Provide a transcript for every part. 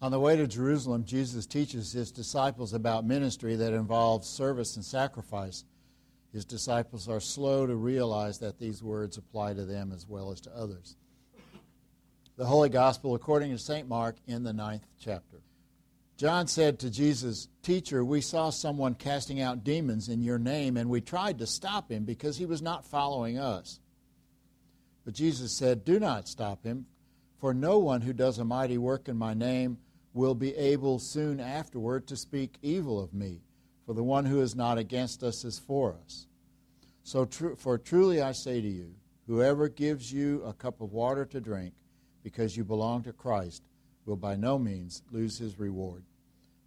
On the way to Jerusalem, Jesus teaches his disciples about ministry that involves service and sacrifice. His disciples are slow to realize that these words apply to them as well as to others. The Holy Gospel according to St. Mark in the ninth chapter. John said to Jesus, Teacher, we saw someone casting out demons in your name, and we tried to stop him because he was not following us. But Jesus said, Do not stop him, for no one who does a mighty work in my name will be able soon afterward to speak evil of me, for the one who is not against us is for us. So, tr- for truly I say to you, whoever gives you a cup of water to drink because you belong to Christ will by no means lose his reward.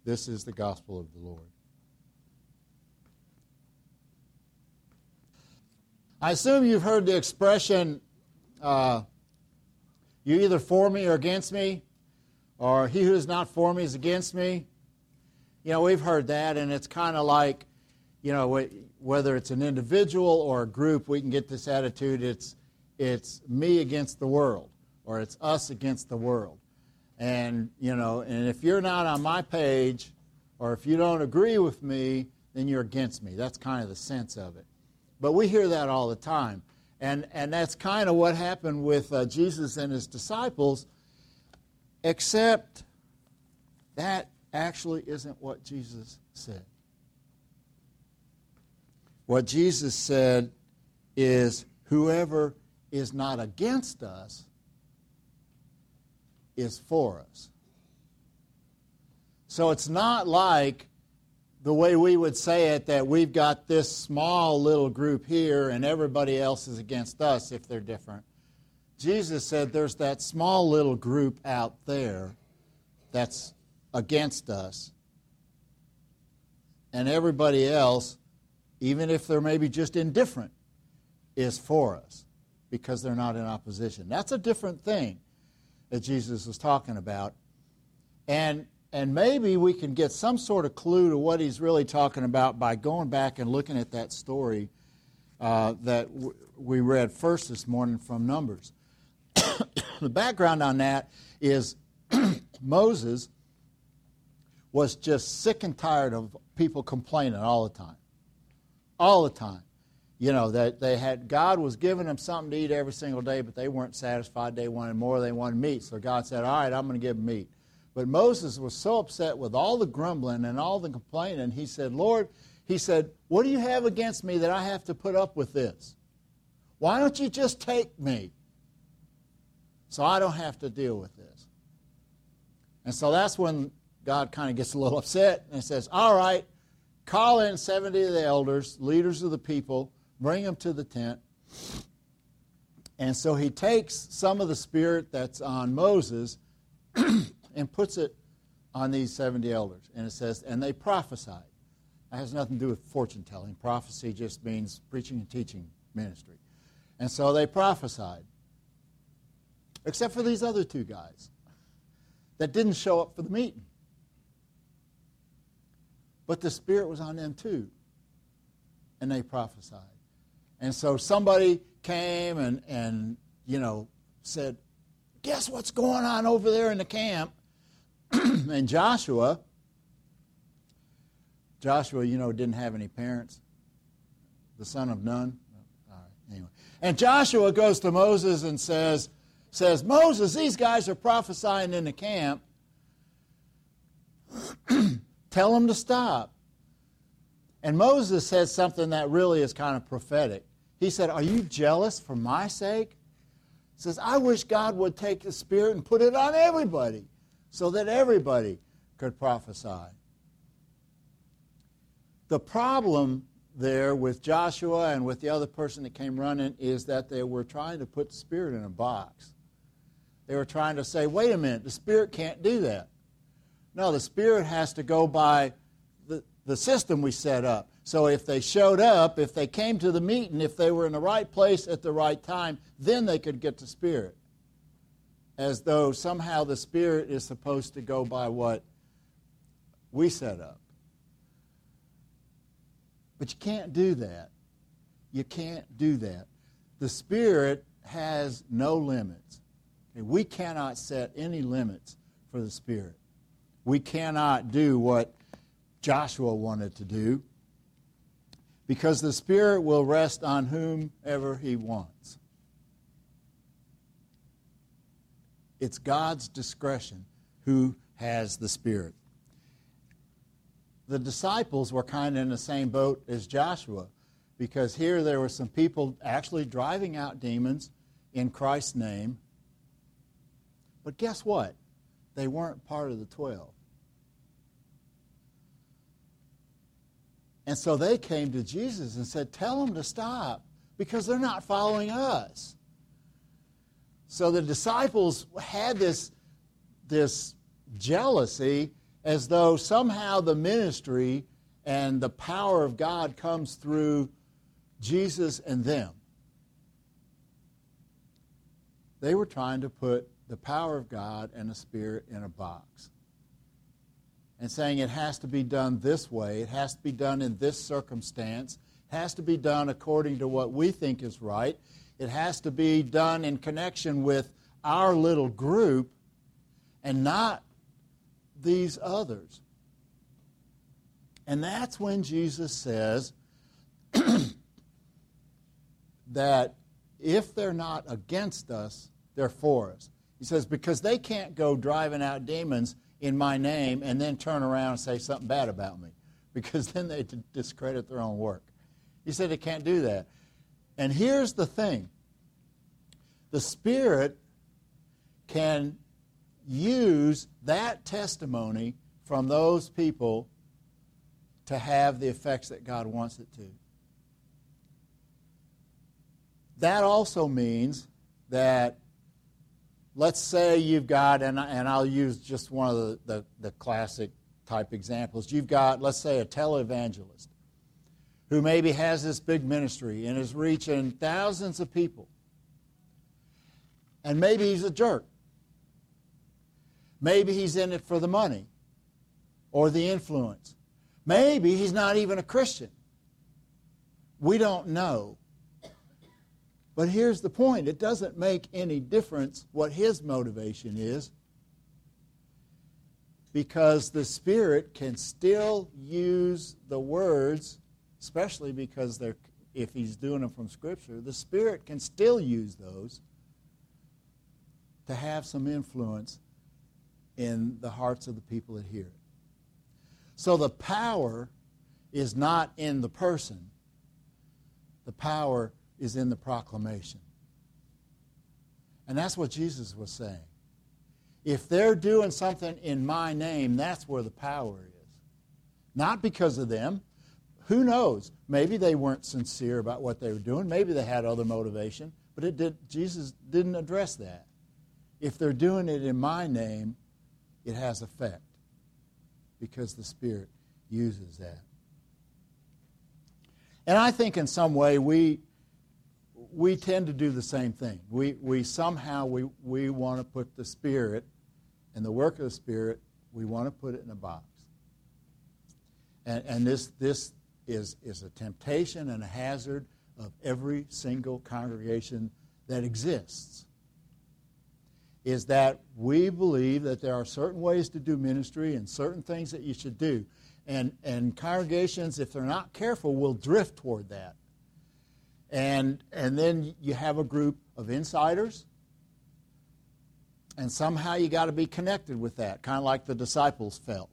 This is the gospel of the Lord. I assume you've heard the expression, uh, you either for me or against me or he who is not for me is against me. You know, we've heard that, and it's kind of like, you know, whether it's an individual or a group, we can get this attitude it's, it's me against the world, or it's us against the world. And, you know, and if you're not on my page, or if you don't agree with me, then you're against me. That's kind of the sense of it. But we hear that all the time. And, and that's kind of what happened with uh, Jesus and his disciples Except that actually isn't what Jesus said. What Jesus said is whoever is not against us is for us. So it's not like the way we would say it that we've got this small little group here and everybody else is against us if they're different. Jesus said there's that small little group out there that's against us. And everybody else, even if they're maybe just indifferent, is for us because they're not in opposition. That's a different thing that Jesus was talking about. And, and maybe we can get some sort of clue to what he's really talking about by going back and looking at that story uh, that w- we read first this morning from Numbers. The background on that is Moses was just sick and tired of people complaining all the time. All the time. You know, that they had God was giving them something to eat every single day, but they weren't satisfied. They wanted more, they wanted meat. So God said, All right, I'm going to give them meat. But Moses was so upset with all the grumbling and all the complaining, he said, Lord, he said, What do you have against me that I have to put up with this? Why don't you just take me? So I don't have to deal with this. And so that's when God kind of gets a little upset and says, All right, call in 70 of the elders, leaders of the people, bring them to the tent. And so he takes some of the spirit that's on Moses and puts it on these 70 elders. And it says, And they prophesied. That has nothing to do with fortune telling. Prophecy just means preaching and teaching ministry. And so they prophesied except for these other two guys that didn't show up for the meeting. But the Spirit was on them too, and they prophesied. And so somebody came and, and you know, said, Guess what's going on over there in the camp? and Joshua, Joshua, you know, didn't have any parents, the son of right, anyway. And Joshua goes to Moses and says, says, Moses, these guys are prophesying in the camp. Tell them to stop. And Moses says something that really is kind of prophetic. He said, Are you jealous for my sake? He says, I wish God would take the Spirit and put it on everybody so that everybody could prophesy. The problem there with Joshua and with the other person that came running is that they were trying to put the Spirit in a box. They were trying to say, wait a minute, the Spirit can't do that. No, the Spirit has to go by the, the system we set up. So if they showed up, if they came to the meeting, if they were in the right place at the right time, then they could get the Spirit. As though somehow the Spirit is supposed to go by what we set up. But you can't do that. You can't do that. The Spirit has no limits. We cannot set any limits for the Spirit. We cannot do what Joshua wanted to do because the Spirit will rest on whomever He wants. It's God's discretion who has the Spirit. The disciples were kind of in the same boat as Joshua because here there were some people actually driving out demons in Christ's name. But guess what? They weren't part of the 12. And so they came to Jesus and said, Tell them to stop because they're not following us. So the disciples had this, this jealousy as though somehow the ministry and the power of God comes through Jesus and them. They were trying to put the power of God and the Spirit in a box and saying it has to be done this way, it has to be done in this circumstance, has to be done according to what we think is right, it has to be done in connection with our little group and not these others. And that's when Jesus says that if they're not against us, they're for us. He says, because they can't go driving out demons in my name and then turn around and say something bad about me because then they discredit their own work. He said they can't do that. And here's the thing the Spirit can use that testimony from those people to have the effects that God wants it to. That also means that let's say you've got, and, and I'll use just one of the, the, the classic type examples. You've got, let's say, a televangelist who maybe has this big ministry and is reaching thousands of people. And maybe he's a jerk. Maybe he's in it for the money or the influence. Maybe he's not even a Christian. We don't know. But here's the point it doesn't make any difference what his motivation is because the Spirit can still use the words, especially because they're, if he's doing them from Scripture, the Spirit can still use those to have some influence in the hearts of the people that hear it. So the power is not in the person, the power is in the proclamation. And that's what Jesus was saying. If they're doing something in my name, that's where the power is. Not because of them. Who knows? Maybe they weren't sincere about what they were doing. Maybe they had other motivation. But it did, Jesus didn't address that. If they're doing it in my name, it has effect because the Spirit uses that. And I think in some way we, we tend to do the same thing. We, we somehow we, we want to put the Spirit and the work of the Spirit, we want to put it in a box. And, and this, this is, is a temptation and a hazard of every single congregation that exists. Is that we believe that there are certain ways to do ministry and certain things that you should do. And, and congregations, if they're not careful, will drift toward that and, and then you have a group of insiders, and somehow you got to be connected with that, kind of like the disciples felt.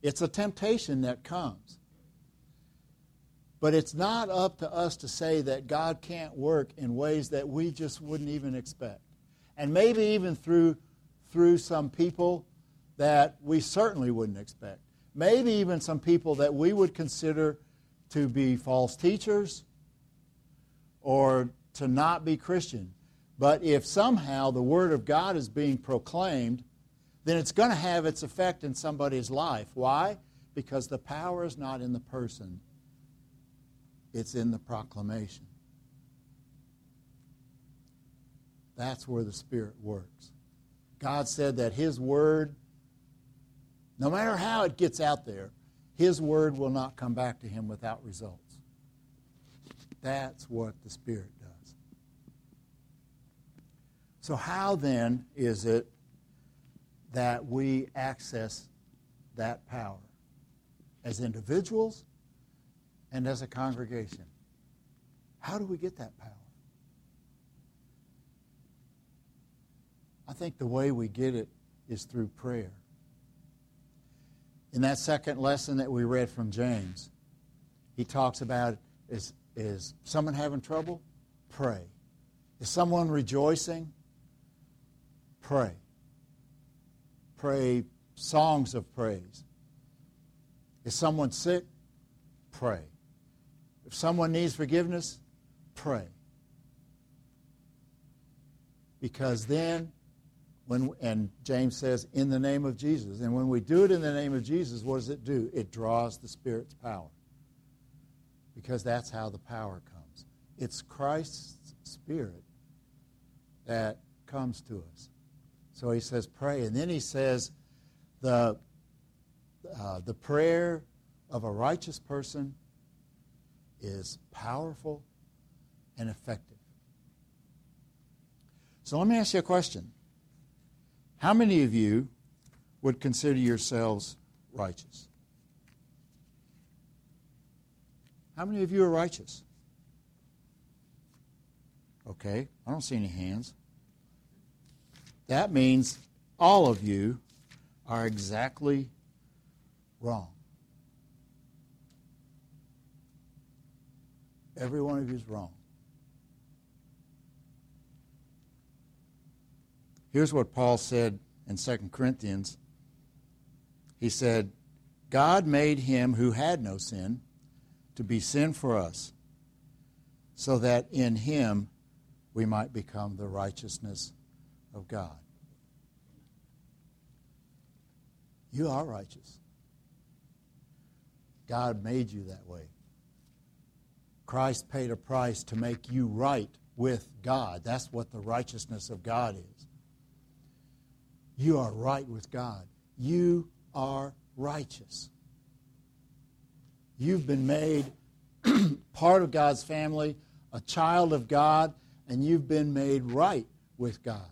It's a temptation that comes. But it's not up to us to say that God can't work in ways that we just wouldn't even expect. And maybe even through, through some people that we certainly wouldn't expect. Maybe even some people that we would consider to be false teachers or to not be Christian. But if somehow the Word of God is being proclaimed, then it's going to have its effect in somebody's life. Why? Because the power is not in the person, it's in the proclamation. That's where the Spirit works. God said that His Word, no matter how it gets out there, His Word will not come back to Him without results. That's what the Spirit does. So, how then is it that we access that power as individuals and as a congregation. How do we get that power? I think the way we get it is through prayer. In that second lesson that we read from James, he talks about is, is someone having trouble? Pray. Is someone rejoicing? Pray. Pray songs of praise. Is someone sick? Pray. If someone needs forgiveness, pray. Because then when, and James says, in the name of Jesus. And when we do it in the name of Jesus, what does it do? It draws the Spirit's power. Because that's how the power comes. It's Christ's Spirit that comes to us. So he says, pray. And then he says, the, uh, the prayer of a righteous person is powerful and effective. So let me ask you a question. How many of you would consider yourselves righteous? How many of you are righteous? Okay, I don't see any hands. That means all of you are exactly wrong. Every one of you is wrong. Here's what Paul said in 2 Corinthians. He said, God made him who had no sin to be sin for us, so that in him we might become the righteousness of God. You are righteous. God made you that way. Christ paid a price to make you right with God. That's what the righteousness of God is. You are right with God. You are righteous. You've been made part of God's family, a child of God, and you've been made right with God.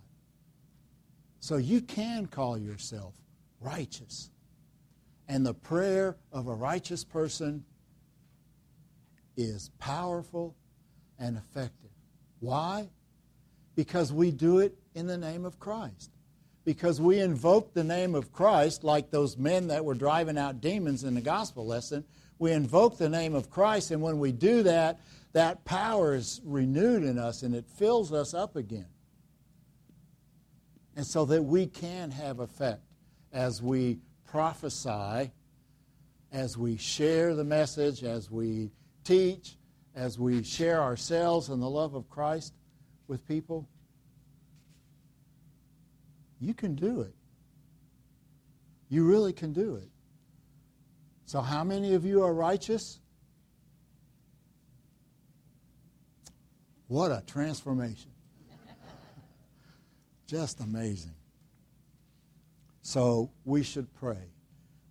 So you can call yourself righteous. And the prayer of a righteous person is powerful and effective. Why? Because we do it in the name of Christ because we invoke the name of Christ, like those men that were driving out demons in the gospel lesson. We invoke the name of Christ, and when we do that, that power is renewed in us and it fills us up again. And so that we can have effect as we prophesy, as we share the message, as we teach, as we share ourselves and the love of Christ with people you can do it. You really can do it. So, how many of you are righteous? What a transformation. Just amazing. So, we should pray.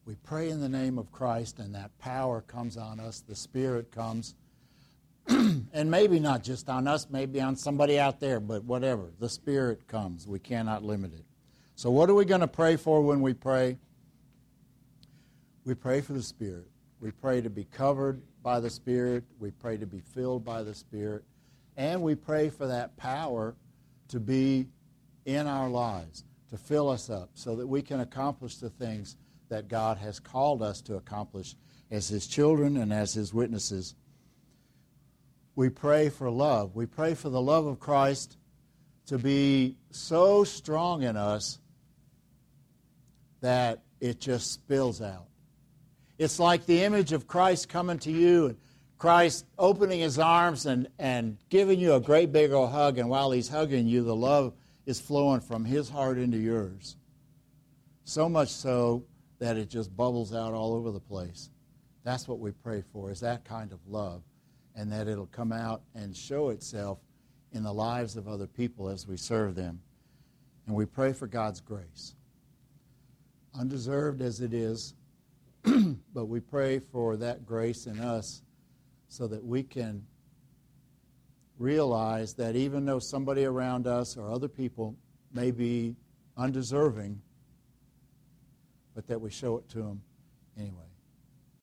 We pray in the name of Christ, and that power comes on us. The Spirit comes. and maybe not just on us, maybe on somebody out there, but whatever. The Spirit comes. We cannot limit it. So, what are we going to pray for when we pray? We pray for the Spirit. We pray to be covered by the Spirit. We pray to be filled by the Spirit. And we pray for that power to be in our lives, to fill us up, so that we can accomplish the things that God has called us to accomplish as His children and as His witnesses. We pray for love. We pray for the love of Christ to be so strong in us that it just spills out. It's like the image of Christ coming to you and Christ opening his arms and, and giving you a great big old hug, and while he's hugging you, the love is flowing from his heart into yours. So much so that it just bubbles out all over the place. That's what we pray for, is that kind of love, and that it'll come out and show itself in the lives of other people as we serve them. And we pray for God's grace undeserved as it is, but we pray for that grace in us so that we can realize that even though somebody around us or other people may be undeserving, but that we show it to them anyway.